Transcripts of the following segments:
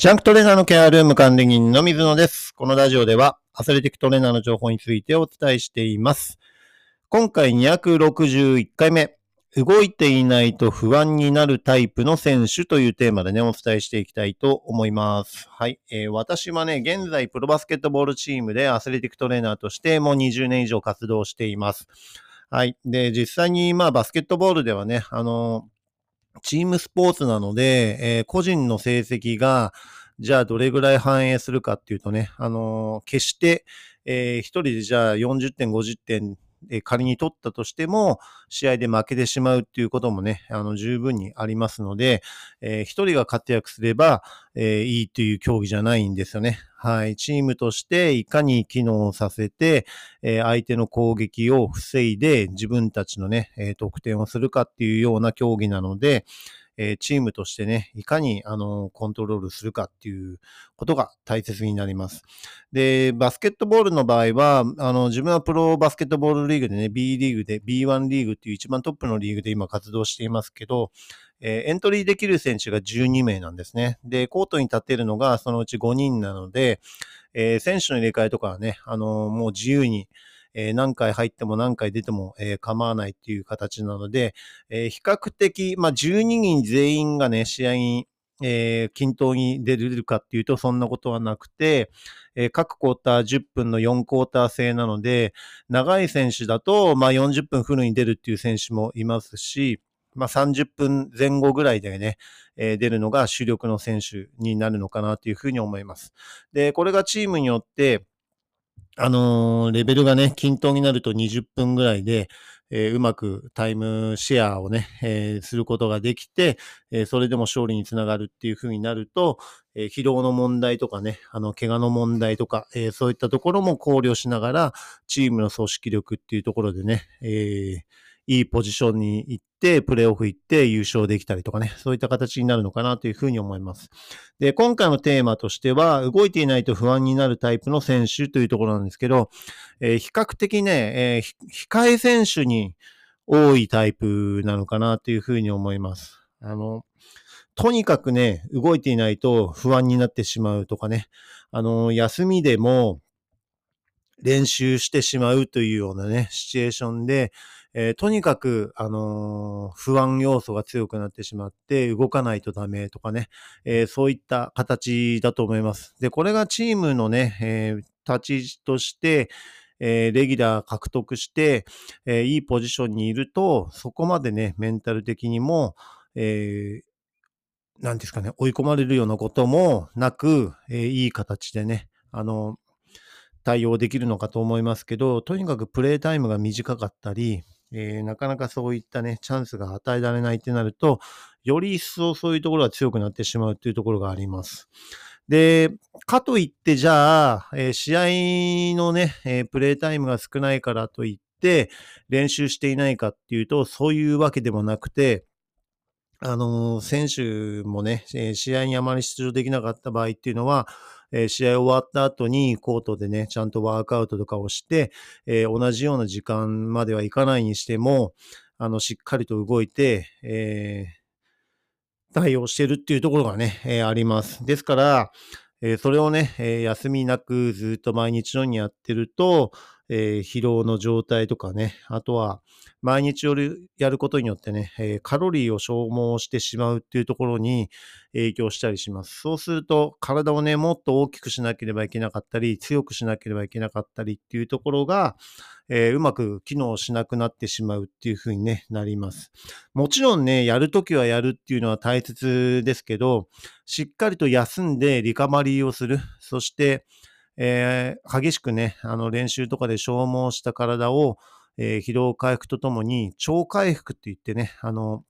ジャンクトレーナーのケアルーム管理人の水野です。このラジオではアスレティックトレーナーの情報についてお伝えしています。今回261回目、動いていないと不安になるタイプの選手というテーマでね、お伝えしていきたいと思います。はい。えー、私はね、現在プロバスケットボールチームでアスレティックトレーナーとしてもう20年以上活動しています。はい。で、実際にまあバスケットボールではね、あのーチームスポーツなので、えー、個人の成績が、じゃあどれぐらい反映するかっていうとね、あのー、決して、えー、一人でじゃあ40点、50点、え仮に取ったとしても、試合で負けてしまうっていうこともね、あの、十分にありますので、えー、一人が活躍すれば、えー、いいという競技じゃないんですよね。はい。チームとしていかに機能させて、えー、相手の攻撃を防いで自分たちのね、え、得点をするかっていうような競技なので、えー、チームとしてね、いかに、あの、コントロールするかっていうことが大切になります。で、バスケットボールの場合は、あの、自分はプロバスケットボールリーグでね、B リーグで、B1 リーグっていう一番トップのリーグで今活動していますけど、えー、エントリーできる選手が12名なんですね。で、コートに立てるのがそのうち5人なので、えー、選手の入れ替えとかはね、あの、もう自由に、えー、何回入っても何回出ても、えー、構わないっていう形なので、えー、比較的、まあ、12人全員がね、試合に、えー、均等に出れるかっていうと、そんなことはなくて、えー、各クォーター10分の4クォーター制なので、長い選手だと、まあ、40分フルに出るっていう選手もいますし、まあ、30分前後ぐらいでね、えー、出るのが主力の選手になるのかなというふうに思います。で、これがチームによって、あのー、レベルがね、均等になると20分ぐらいで、えー、うまくタイムシェアをね、えー、することができて、え、それでも勝利につながるっていう風になると、え疲労の問題とかね、あの、怪我の問題とか、えそういったところも考慮しながら、チームの組織力っていうところでね、えいいポジションに行って、プレーオフ行って優勝できたりとかね、そういった形になるのかなというふうに思います。で、今回のテーマとしては、動いていないと不安になるタイプの選手というところなんですけど、えー、比較的ね、えー、控え選手に多いタイプなのかなというふうに思います。あの、とにかくね、動いていないと不安になってしまうとかね、あの、休みでも練習してしまうというようなね、シチュエーションで、えー、とにかく、あのー、不安要素が強くなってしまって、動かないとダメとかね、えー、そういった形だと思います。で、これがチームのね、え立ち位置として、えレギュラー獲得して、えいいポジションにいると、そこまでね、メンタル的にも、えなんですかね、追い込まれるようなこともなく、えいい形でね、あの、対応できるのかと思いますけど、とにかくプレイタイムが短かったり、えー、なかなかそういったね、チャンスが与えられないってなると、より一層そういうところが強くなってしまうっていうところがあります。で、かといって、じゃあ、えー、試合のね、えー、プレイタイムが少ないからといって、練習していないかっていうと、そういうわけでもなくて、あの選手もね、え試合にあまり出場できなかった場合っていうのは、え試合終わった後にコートでね、ちゃんとワークアウトとかをして、え同じような時間まではいかないにしても、あの、しっかりと動いて、えー、対応してるっていうところがね、えー、あります。ですから、えー、それをね、え休みなくずっと毎日のようにやってると、え疲労の状態とかね、あとは、毎日夜やることによってね、えー、カロリーを消耗してしまうっていうところに影響したりします。そうすると、体をね、もっと大きくしなければいけなかったり、強くしなければいけなかったりっていうところが、えー、うまく機能しなくなってしまうっていうふうに、ね、なります。もちろんね、やるときはやるっていうのは大切ですけど、しっかりと休んでリカバリーをする。そして、えー、激しくね、あの練習とかで消耗した体をえー、疲労回復とともに超回復って言ってね、あの、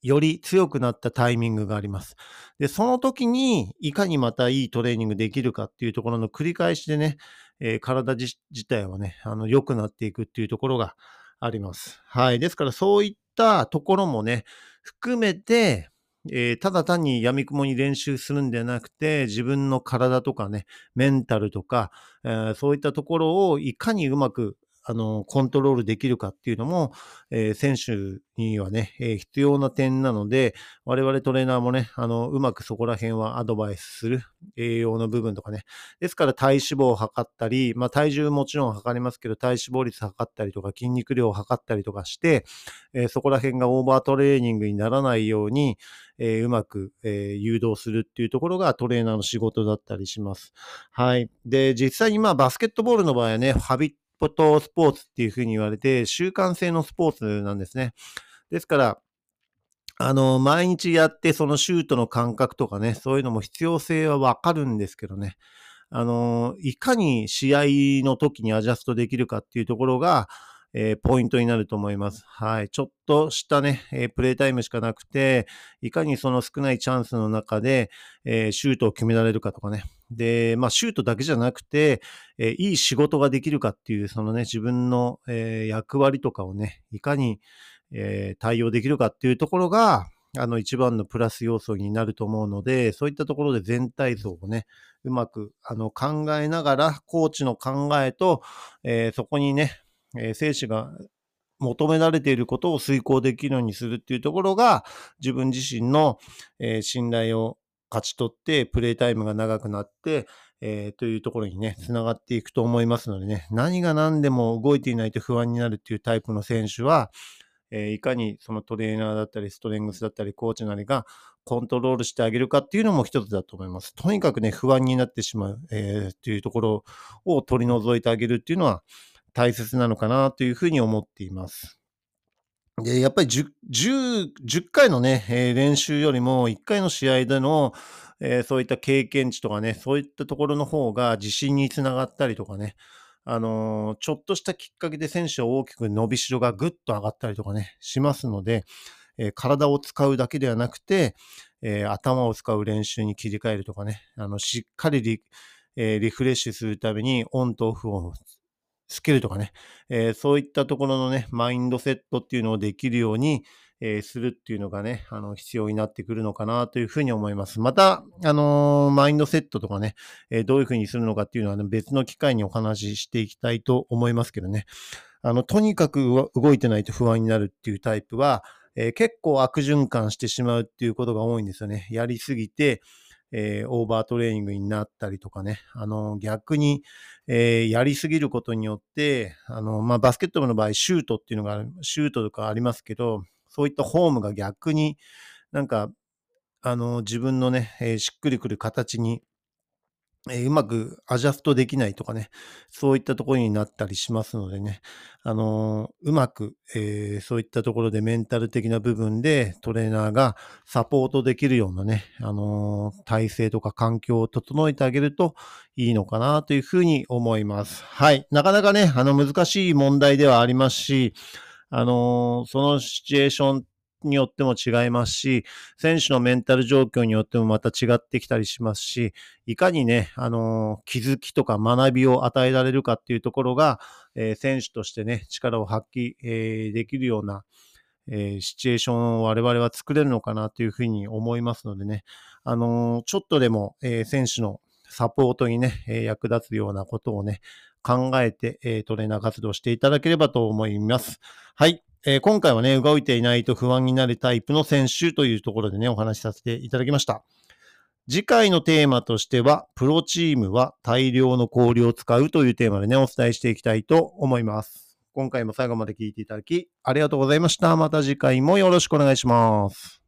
より強くなったタイミングがあります。で、その時にいかにまたいいトレーニングできるかっていうところの繰り返しでね、えー、体自体はね、あの、良くなっていくっていうところがあります。はい。ですからそういったところもね、含めて、えー、ただ単に闇雲に練習するんじゃなくて、自分の体とかね、メンタルとか、えー、そういったところをいかにうまくあの、コントロールできるかっていうのも、えー、選手にはね、えー、必要な点なので、我々トレーナーもね、あの、うまくそこら辺はアドバイスする栄養の部分とかね。ですから体脂肪を測ったり、まあ体重もちろん測りますけど、体脂肪率測ったりとか、筋肉量を測ったりとかして、えー、そこら辺がオーバートレーニングにならないように、えー、うまく、えー、誘導するっていうところがトレーナーの仕事だったりします。はい。で、実際にまあバスケットボールの場合はね、ハビッポトスポーツっていうふうに言われて、習慣性のスポーツなんですね。ですから、あの、毎日やってそのシュートの感覚とかね、そういうのも必要性はわかるんですけどね。あの、いかに試合の時にアジャストできるかっていうところが、えー、ポイントになると思います。はい。ちょっとしたね、えー、プレイタイムしかなくて、いかにその少ないチャンスの中で、えー、シュートを決められるかとかね。で、まあ、シュートだけじゃなくて、えいい仕事ができるかっていう、そのね、自分の、え役割とかをね、いかに、え対応できるかっていうところが、あの、一番のプラス要素になると思うので、そういったところで全体像をね、うまく、あの、考えながら、コーチの考えと、えー、そこにね、えー、生死が求められていることを遂行できるようにするっていうところが、自分自身の、えー、信頼を勝ち取って、プレイタイムが長くなって、えー、というところにね、つながっていくと思いますのでね、何が何でも動いていないと不安になるっていうタイプの選手は、えー、いかにそのトレーナーだったり、ストレングスだったり、コーチなりがコントロールしてあげるかっていうのも一つだと思います。とにかくね、不安になってしまう、えー、っていうところを取り除いてあげるっていうのは、大切なのかなというふうに思っています。で、やっぱり 10, 10, 10回のね、えー、練習よりも1回の試合での、えー、そういった経験値とかね、そういったところの方が自信につながったりとかね、あのー、ちょっとしたきっかけで選手は大きく伸びしろがぐっと上がったりとかね、しますので、え、体を使うだけではなくて、え頭を使う練習に切り替えるとかね、あの、しっかりリ,、えリフレッシュするためにオンとオフをスキルとかね、えー、そういったところのね、マインドセットっていうのをできるように、えー、するっていうのがね、あの、必要になってくるのかなというふうに思います。また、あのー、マインドセットとかね、えー、どういうふうにするのかっていうのは、ね、別の機会にお話ししていきたいと思いますけどね。あの、とにかく動いてないと不安になるっていうタイプは、え結構悪循環してしまうっていうことが多いんですよね。やりすぎて、えー、オーバートレーニングになったりとかね、あの、逆に、えー、やりすぎることによって、あの、まあ、バスケット部の場合、シュートっていうのが、シュートとかありますけど、そういったホームが逆になんか、あの、自分のね、えー、しっくりくる形にえ、うまくアジャストできないとかね、そういったところになったりしますのでね、あの、うまく、えー、そういったところでメンタル的な部分でトレーナーがサポートできるようなね、あの体制とか環境を整えてあげるといいのかなというふうに思います。はい。なかなかね、あの難しい問題ではありますし、あのそのシチュエーションによっても違いますし、選手のメンタル状況によってもまた違ってきたりしますし、いかにね、あの気づきとか学びを与えられるかっていうところが、えー、選手としてね、力を発揮、えー、できるような、えー、シチュエーションを我々は作れるのかなというふうに思いますのでね、あのちょっとでも、え選手のサポートにね、え役立つようなことをね、考えて、えトレーナー活動していただければと思います。はい。えー、今回はね、動いていないと不安になるタイプの選手というところでね、お話しさせていただきました。次回のテーマとしては、プロチームは大量の氷を使うというテーマでね、お伝えしていきたいと思います。今回も最後まで聞いていただき、ありがとうございました。また次回もよろしくお願いします。